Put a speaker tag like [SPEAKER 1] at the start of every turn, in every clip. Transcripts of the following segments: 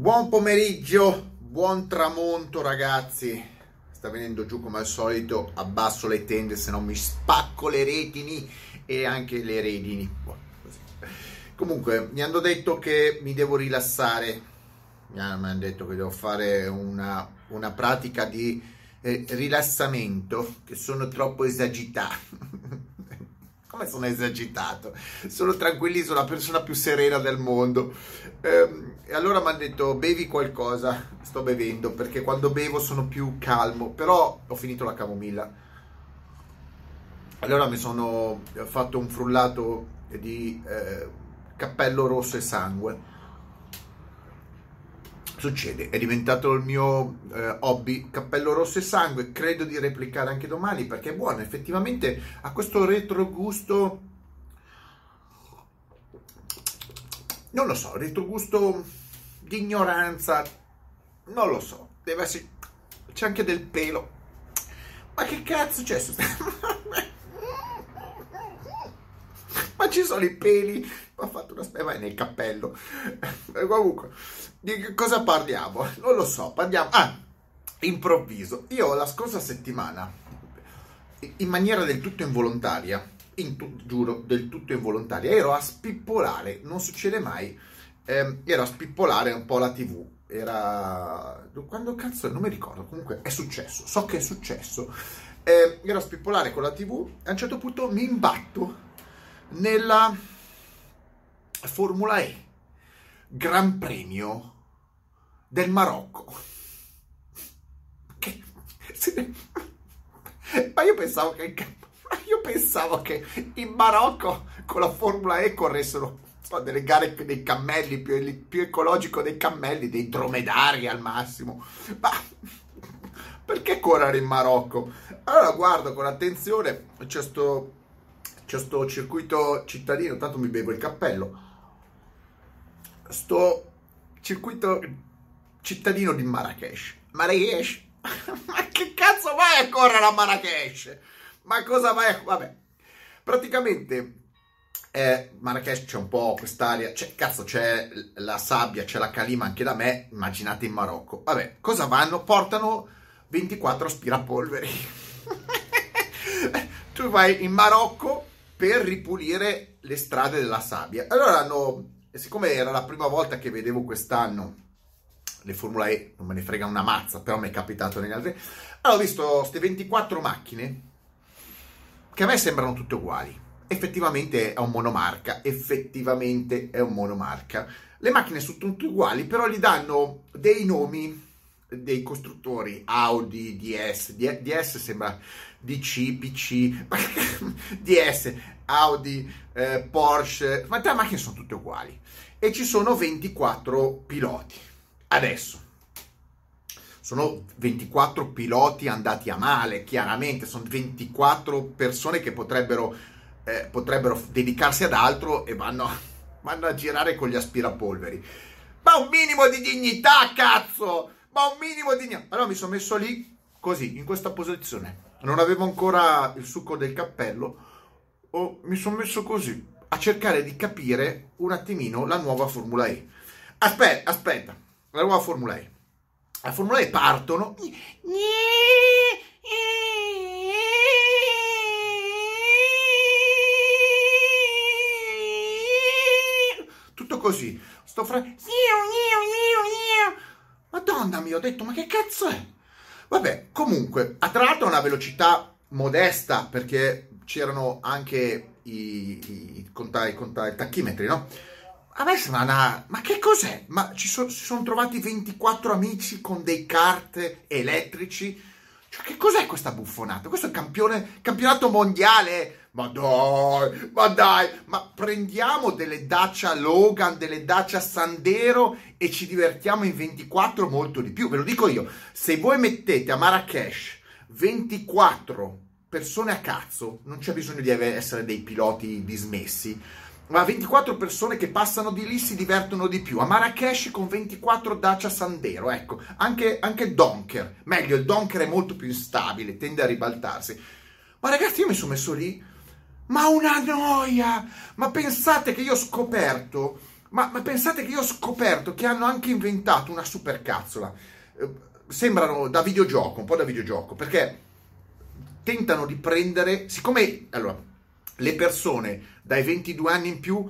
[SPEAKER 1] Buon pomeriggio, buon tramonto ragazzi. Sta venendo giù come al solito, abbasso le tende se non mi spacco le retini e anche le redini. Comunque, mi hanno detto che mi devo rilassare. Mi hanno detto che devo fare una, una pratica di eh, rilassamento, che sono troppo esagitato come sono esagitato, sono tranquilli, la persona più serena del mondo. Ehm, e allora mi hanno detto bevi qualcosa, sto bevendo perché quando bevo sono più calmo, però ho finito la camomilla. Allora mi sono fatto un frullato di eh, cappello rosso e sangue succede, è diventato il mio eh, hobby, cappello rosso e sangue, credo di replicare anche domani perché è buono, effettivamente ha questo retrogusto, non lo so, retrogusto di ignoranza, non lo so, deve essere, c'è anche del pelo, ma che cazzo c'è? ci sono i peli, ho fatto una spema nel cappello, comunque di cosa parliamo? Non lo so, parliamo... Ah, improvviso. Io la scorsa settimana, in maniera del tutto involontaria, in tu, giuro, del tutto involontaria, ero a spippolare, non succede mai, ehm, ero a spippolare un po' la tv. Era... Quando cazzo? Non mi ricordo, comunque è successo, so che è successo. Eh, ero a spippolare con la tv a un certo punto mi imbatto nella Formula E Gran Premio del Marocco. Che... Ma io pensavo che io pensavo che in Marocco con la Formula E corressero so, delle gare dei cammelli, più, più ecologico dei cammelli, dei dromedari al massimo. Ma perché correre in Marocco? Allora guardo con attenzione, c'è sto, c'è sto circuito cittadino, tanto mi bevo il cappello sto circuito cittadino di Marrakesh. Marrakesh? Ma che cazzo vai a correre a Marrakesh? Ma cosa vai a... Vabbè, praticamente eh, Marrakesh c'è un po' quest'aria, c'è, cazzo c'è la sabbia, c'è la calima anche da me, immaginate in Marocco. Vabbè, cosa vanno? Portano 24 aspirapolveri. tu vai in Marocco per ripulire le strade della sabbia. Allora hanno siccome era la prima volta che vedevo quest'anno le Formula E, non me ne frega una mazza, però mi è capitato negli altri, allora ho visto queste 24 macchine che a me sembrano tutte uguali. Effettivamente è un monomarca, effettivamente è un monomarca. Le macchine sono tutte uguali, però gli danno dei nomi dei costruttori Audi, DS, DS sembra DC, PC, DS, Audi, eh, Porsche, ma le macchine sono tutte uguali e ci sono 24 piloti. Adesso sono 24 piloti andati a male, chiaramente, sono 24 persone che potrebbero, eh, potrebbero dedicarsi ad altro e vanno, vanno a girare con gli aspirapolveri. Ma un minimo di dignità, cazzo! Ma un minimo di dignità! Allora mi sono messo lì, così, in questa posizione. Non avevo ancora il succo del cappello oh, mi sono messo così a cercare di capire un attimino la nuova Formula E. Aspetta, aspetta, la nuova Formula E. La Formula E partono. Tutto così. Sto fra. Madonna mia, ho detto, ma che cazzo è? Vabbè, comunque, ha tratto a una velocità modesta perché c'erano anche i, i, i, contai, contai, tachimetri, no? A me sembra una... Ma che cos'è? Ma ci so, si sono trovati 24 amici con dei kart elettrici? Cioè, che cos'è questa buffonata? Questo è campione, campionato mondiale? Ma dai, ma dai, ma prendiamo delle Dacia Logan, delle Dacia Sandero e ci divertiamo in 24 molto di più. Ve lo dico io, se voi mettete a Marrakesh 24 persone a cazzo, non c'è bisogno di essere dei piloti dismessi, ma 24 persone che passano di lì si divertono di più. A Marrakesh con 24 Dacia Sandero, ecco, anche, anche Donker, meglio, il Donker è molto più instabile, tende a ribaltarsi. Ma ragazzi, io mi sono messo lì, ma una noia! Ma pensate che io ho scoperto Ma, ma, pensate che io ho scoperto che hanno anche inventato una supercazzola. Eh, sembrano da videogioco, un po' da videogioco, perché tentano di prendere, siccome allora, le persone dai 22 anni in più,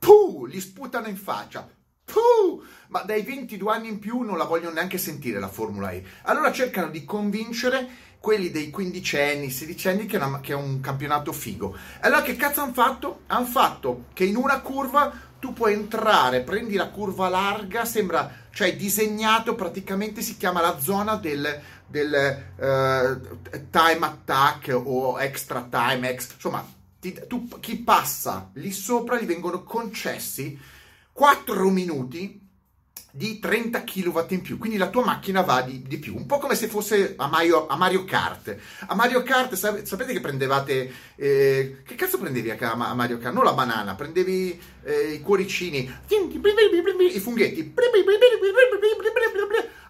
[SPEAKER 1] puh, li sputano in faccia, puh, ma dai 22 anni in più non la vogliono neanche sentire la Formula E. Allora cercano di convincere quelli dei 15 anni, 16 anni che, che è un campionato figo. Allora che cazzo hanno fatto? Hanno fatto che in una curva tu puoi entrare, prendi la curva larga, sembra, cioè disegnato praticamente si chiama la zona del, del uh, time attack o extra time, ex, insomma, ti, tu, chi passa lì sopra gli vengono concessi 4 minuti di 30 kW in più, quindi la tua macchina va di, di più, un po' come se fosse a Mario, a Mario Kart. A Mario Kart sapete che prendevate, eh, che cazzo prendevi a, a, Mario Kart? Non la banana, prendevi eh, i cuoricini, i funghetti,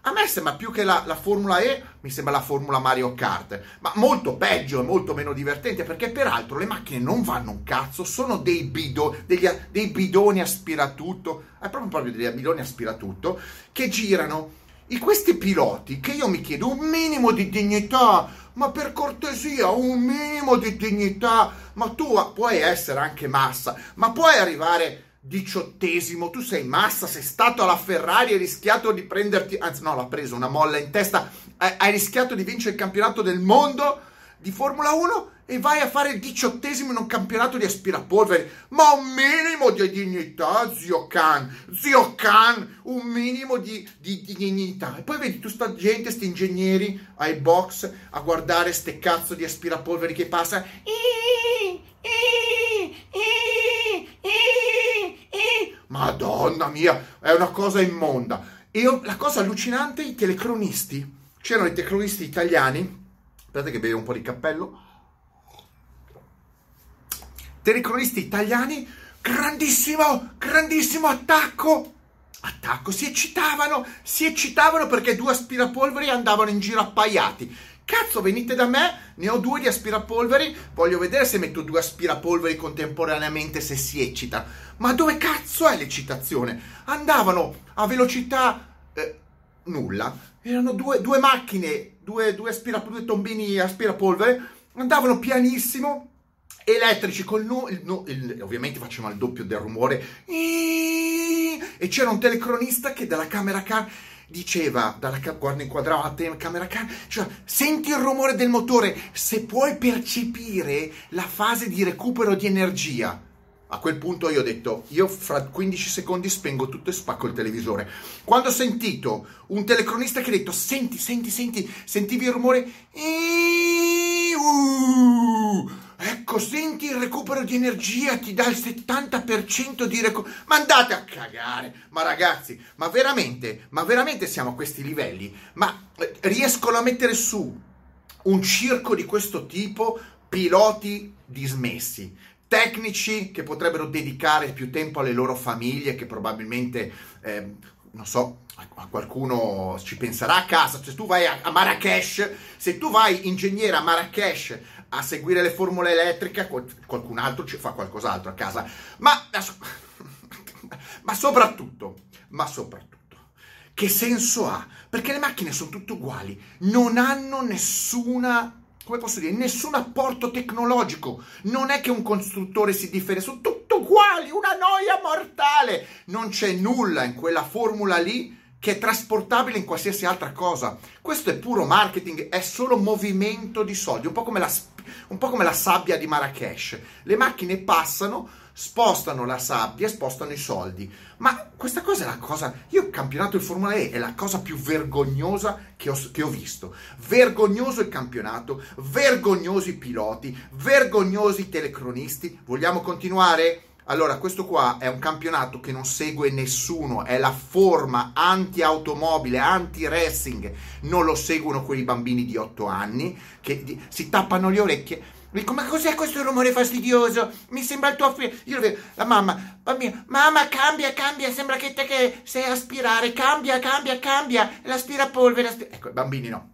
[SPEAKER 1] a me sembra più che la, la, Formula E, mi sembra la Formula Mario Kart, ma molto peggio e molto meno divertente perché peraltro le macchine non vanno un cazzo, sono dei, bido, degli, dei bidoni aspiratutto, è proprio, proprio degli bidoni aspiratutto, che girano. E questi piloti, che io mi chiedo un minimo di dignità, ma per cortesia, un minimo di dignità, ma tu puoi essere anche massa, ma puoi arrivare diciottesimo, tu sei massa, sei stato alla Ferrari, hai rischiato di prenderti, anzi no, l'ha preso una molla in testa, hai, rischiato di vincere il campionato del mondo di Formula 1 e vai a fare il diciottesimo in un campionato di aspirapolvere. Ma un minimo di dignità, zio Khan, zio Khan, un minimo di, di, di dignità. E poi vedi tu sta gente, sti ingegneri ai box a guardare ste cazzo di aspirapolveri che passa. Madonna mia, è una cosa immonda. E la cosa allucinante, i telecronisti, c'erano i telecronisti italiani, aspettate che bevo un po' di cappello, telecronisti italiani, grandissimo, grandissimo attacco, attacco, si eccitavano, si eccitavano perché due aspirapolveri andavano in giro appaiati. Cazzo, venite da me, ne ho due di aspirapolveri, voglio vedere se metto due aspirapolveri contemporaneamente se si eccita. Ma dove cazzo è l'eccitazione? Andavano a velocità eh, nulla. Erano due, due macchine, due, due, aspirapolveri, due tombini aspirapolvere, andavano pianissimo, elettrici, col nu, il, nu, il, ovviamente facevano il doppio del rumore, e c'era un telecronista che dalla camera car diceva, dalla, quando inquadrava la telecamera car, cioè, senti il rumore del motore, se puoi percepire la fase di recupero di energia. A quel punto io ho detto, io fra 15 secondi spengo tutto e spacco il televisore. Quando ho sentito un telecronista che ha detto, senti, senti, senti, sentivi il rumore, uh, ecco, senti il recupero di energia, ti dà il 70% di recupero. Ma andate a cagare! Ma ragazzi, ma veramente, ma veramente siamo a questi livelli? Ma eh, riescono a mettere su un circo di questo tipo piloti dismessi tecnici che potrebbero dedicare più tempo alle loro famiglie, che probabilmente, eh, non so, qualcuno ci penserà a casa. Se tu vai a Marrakesh, se tu vai ingegnere a Marrakesh a seguire le formule elettriche, qualcun altro ci fa qualcos'altro a casa. Ma, ma soprattutto, ma soprattutto, che senso ha? Perché le macchine sono tutte uguali, non hanno nessuna come posso dire, nessun apporto tecnologico. Non è che un costruttore si differisce, sono tutti uguali, una noia mortale. Non c'è nulla in quella formula lì che è trasportabile in qualsiasi altra cosa. Questo è puro marketing, è solo movimento di soldi, un po' come la, un po come la sabbia di Marrakesh. Le macchine passano spostano la sabbia, spostano i soldi. Ma questa cosa è la cosa. Io il campionato di Formula E è la cosa più vergognosa che ho, che ho visto. Vergognoso il campionato, vergognosi i piloti, vergognosi i telecronisti. Vogliamo continuare? Allora, questo qua è un campionato che non segue nessuno, è la forma anti-automobile, anti-racing, non lo seguono quei bambini di 8 anni che di, si tappano le orecchie Dico, ma cos'è questo rumore fastidioso? Mi sembra il tuo figlio. Io vedo, la mamma, bambino, mamma, cambia, cambia, sembra che te che sei aspirare, cambia, cambia, cambia, l'aspirapolvere. Aspira... Ecco, i bambini no.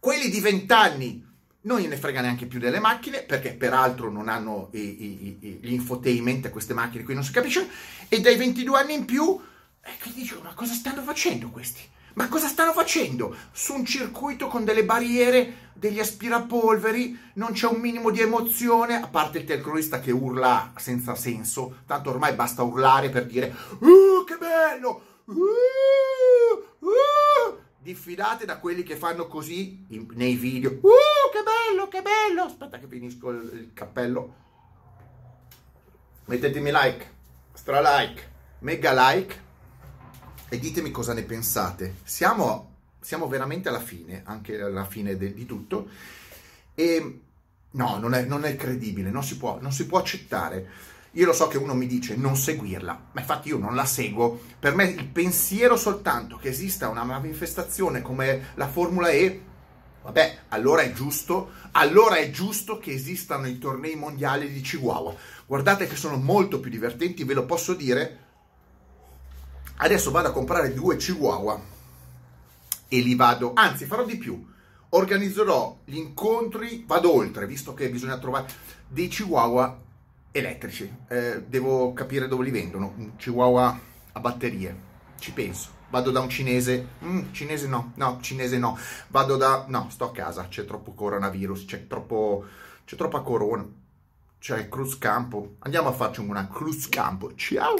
[SPEAKER 1] Quelli di vent'anni non gliene frega neanche più delle macchine, perché peraltro non hanno i, i, i, gli infotainment queste macchine, qui non si capisce, e dai 22 anni in più, eh, che dico, ma cosa stanno facendo questi? Ma cosa stanno facendo? Su un circuito con delle barriere, degli aspirapolveri, non c'è un minimo di emozione, a parte il telecronista che urla senza senso, tanto ormai basta urlare per dire uh, che bello! Uh, uh! Diffidate da quelli che fanno così in, nei video. Uh, bello, che bello! Aspetta che finisco il, il cappello. Mettetemi like, stra like, mega like e ditemi cosa ne pensate. Siamo, siamo veramente alla fine, anche alla fine de, di tutto, e no, non è, non è credibile, non si, può, non si può accettare. Io lo so che uno mi dice non seguirla, ma infatti io non la seguo. Per me il pensiero soltanto che esista una manifestazione come la Formula E, vabbè, allora è giusto, allora è giusto che esistano i tornei mondiali di Chihuahua. Guardate che sono molto più divertenti, ve lo posso dire, Adesso vado a comprare due Chihuahua e li vado, anzi farò di più, organizzerò gli incontri, vado oltre, visto che bisogna trovare dei Chihuahua elettrici. Eh, devo capire dove li vendono, un Chihuahua a batterie, ci penso. Vado da un cinese, mm, cinese no, no, cinese no. Vado da, no, sto a casa, c'è troppo coronavirus, c'è troppo, c'è troppa corona, c'è cruz campo. Andiamo a farci una cruz campo. Ciao!